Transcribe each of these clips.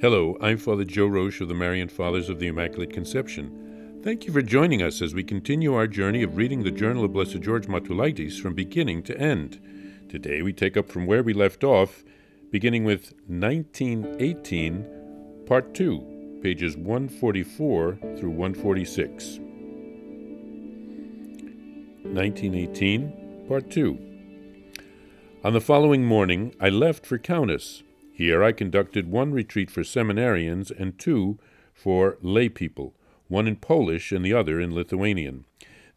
Hello, I'm Father Joe Roche of the Marian Fathers of the Immaculate Conception. Thank you for joining us as we continue our journey of reading the Journal of Blessed George Matulaitis from beginning to end. Today we take up from where we left off, beginning with 1918, Part 2, pages 144 through 146. 1918, Part 2. On the following morning, I left for Kaunas. Here I conducted one retreat for seminarians and two for lay people, one in Polish and the other in Lithuanian.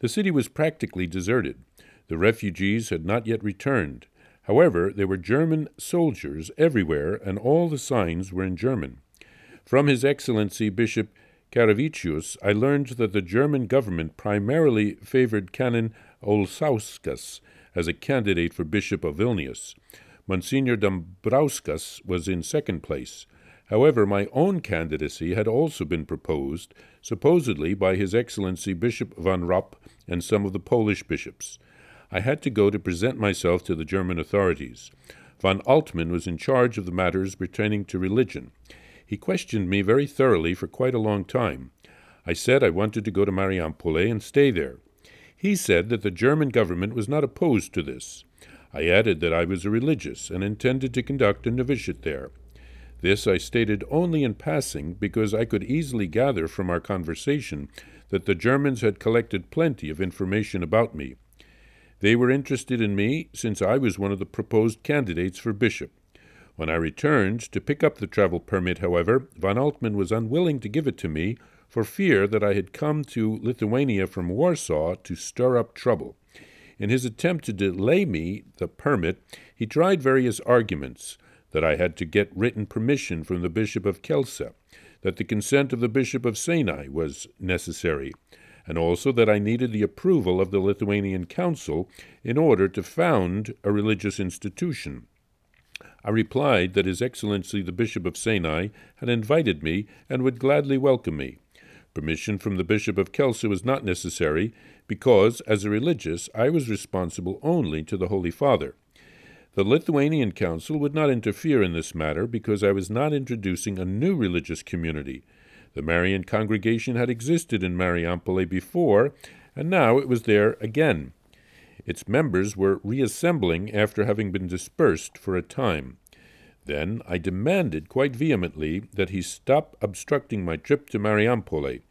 The city was practically deserted. The refugees had not yet returned. However, there were German soldiers everywhere, and all the signs were in German. From His Excellency Bishop Karevicius, I learned that the German government primarily favored Canon Olsauskas as a candidate for Bishop of Vilnius. Monsignor Dambrauskas was in second place. However, my own candidacy had also been proposed, supposedly by His Excellency Bishop von Ropp and some of the Polish bishops. I had to go to present myself to the German authorities. Von Altmann was in charge of the matters pertaining to religion. He questioned me very thoroughly for quite a long time. I said I wanted to go to Mariampole and stay there. He said that the German government was not opposed to this. I added that I was a religious and intended to conduct a novitiate there. This I stated only in passing because I could easily gather from our conversation that the Germans had collected plenty of information about me. They were interested in me since I was one of the proposed candidates for bishop. When I returned to pick up the travel permit, however, von Altmann was unwilling to give it to me for fear that I had come to Lithuania from Warsaw to stir up trouble. In his attempt to delay me the permit, he tried various arguments that I had to get written permission from the Bishop of Kielce, that the consent of the Bishop of Senai was necessary, and also that I needed the approval of the Lithuanian Council in order to found a religious institution. I replied that His Excellency the Bishop of Senai had invited me and would gladly welcome me. Permission from the Bishop of Kielce was not necessary because, as a religious, I was responsible only to the Holy Father. The Lithuanian Council would not interfere in this matter because I was not introducing a new religious community. The Marian congregation had existed in Mariampole before, and now it was there again. Its members were reassembling after having been dispersed for a time. Then I demanded quite vehemently that he stop obstructing my trip to Mariampole.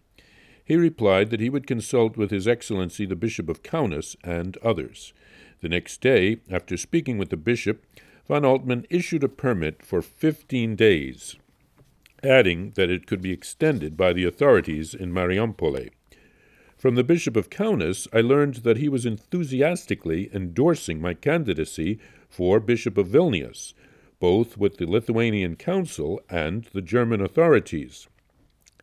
He replied that he would consult with His Excellency the Bishop of Kaunas and others. The next day, after speaking with the bishop, von Altman issued a permit for fifteen days, adding that it could be extended by the authorities in Mariampole. From the Bishop of Kaunas, I learned that he was enthusiastically endorsing my candidacy for Bishop of Vilnius, both with the Lithuanian Council and the German authorities.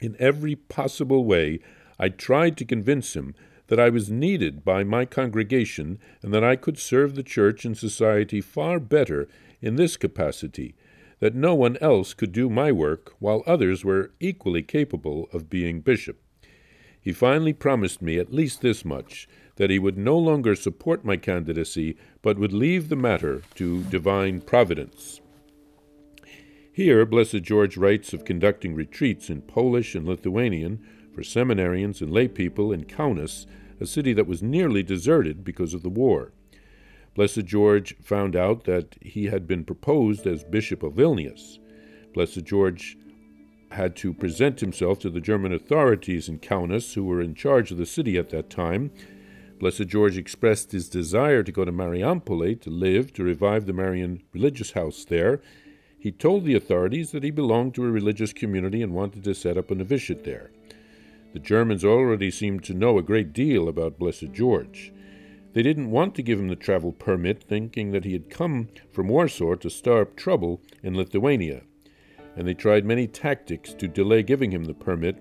In every possible way, I tried to convince him that I was needed by my congregation and that I could serve the Church and society far better in this capacity, that no one else could do my work while others were equally capable of being bishop. He finally promised me at least this much that he would no longer support my candidacy, but would leave the matter to divine providence. Here, Blessed George writes of conducting retreats in Polish and Lithuanian for seminarians and lay people in Kaunas, a city that was nearly deserted because of the war. Blessed George found out that he had been proposed as Bishop of Vilnius. Blessed George had to present himself to the German authorities in Kaunas, who were in charge of the city at that time. Blessed George expressed his desire to go to Mariampole to live, to revive the Marian religious house there. He told the authorities that he belonged to a religious community and wanted to set up a novitiate there. The Germans already seemed to know a great deal about Blessed George. They didn't want to give him the travel permit, thinking that he had come from Warsaw to stir up trouble in Lithuania and they tried many tactics to delay giving him the permit.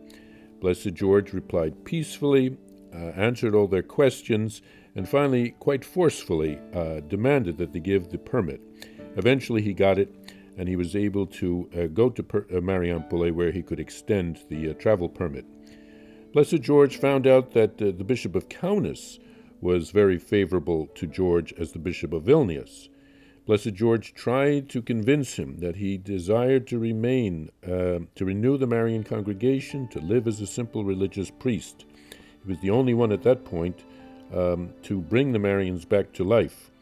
Blessed George replied peacefully, uh, answered all their questions, and finally, quite forcefully, uh, demanded that they give the permit. Eventually, he got it, and he was able to uh, go to per- uh, Mariampole where he could extend the uh, travel permit. Blessed George found out that uh, the Bishop of Kaunas was very favorable to George as the Bishop of Vilnius. Blessed George tried to convince him that he desired to remain, uh, to renew the Marian congregation, to live as a simple religious priest. He was the only one at that point um, to bring the Marians back to life.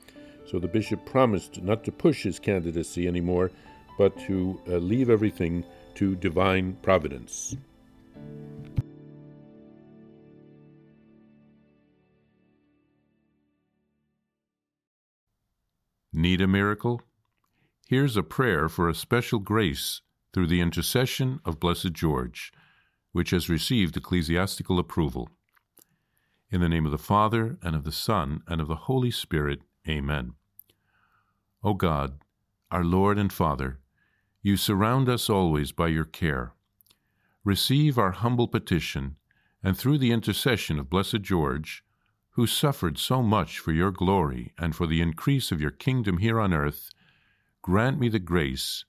So the bishop promised not to push his candidacy anymore, but to uh, leave everything to divine providence. Need a miracle? Here's a prayer for a special grace through the intercession of Blessed George, which has received ecclesiastical approval. In the name of the Father, and of the Son, and of the Holy Spirit, Amen. O God, our Lord and Father, you surround us always by your care. Receive our humble petition, and through the intercession of Blessed George, who suffered so much for your glory and for the increase of your kingdom here on earth, grant me the grace,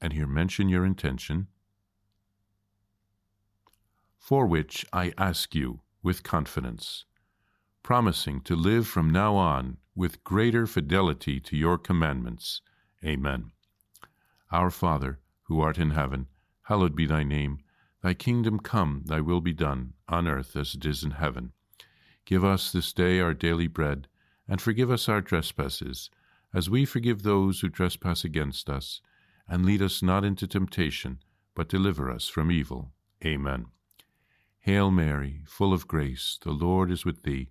and here mention your intention, for which I ask you with confidence, promising to live from now on with greater fidelity to your commandments. Amen. Our Father, who art in heaven, hallowed be thy name. Thy kingdom come, thy will be done, on earth as it is in heaven. Give us this day our daily bread, and forgive us our trespasses, as we forgive those who trespass against us. And lead us not into temptation, but deliver us from evil. Amen. Hail Mary, full of grace, the Lord is with thee.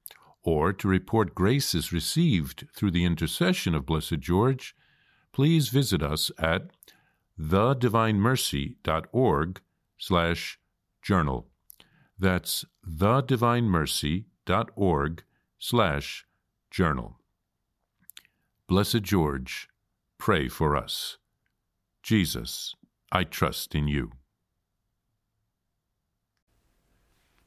or to report graces received through the intercession of Blessed George, please visit us at thedivinemercy.org slash journal. That's thedivinemercy.org slash Journal. Blessed George, pray for us. Jesus, I trust in you.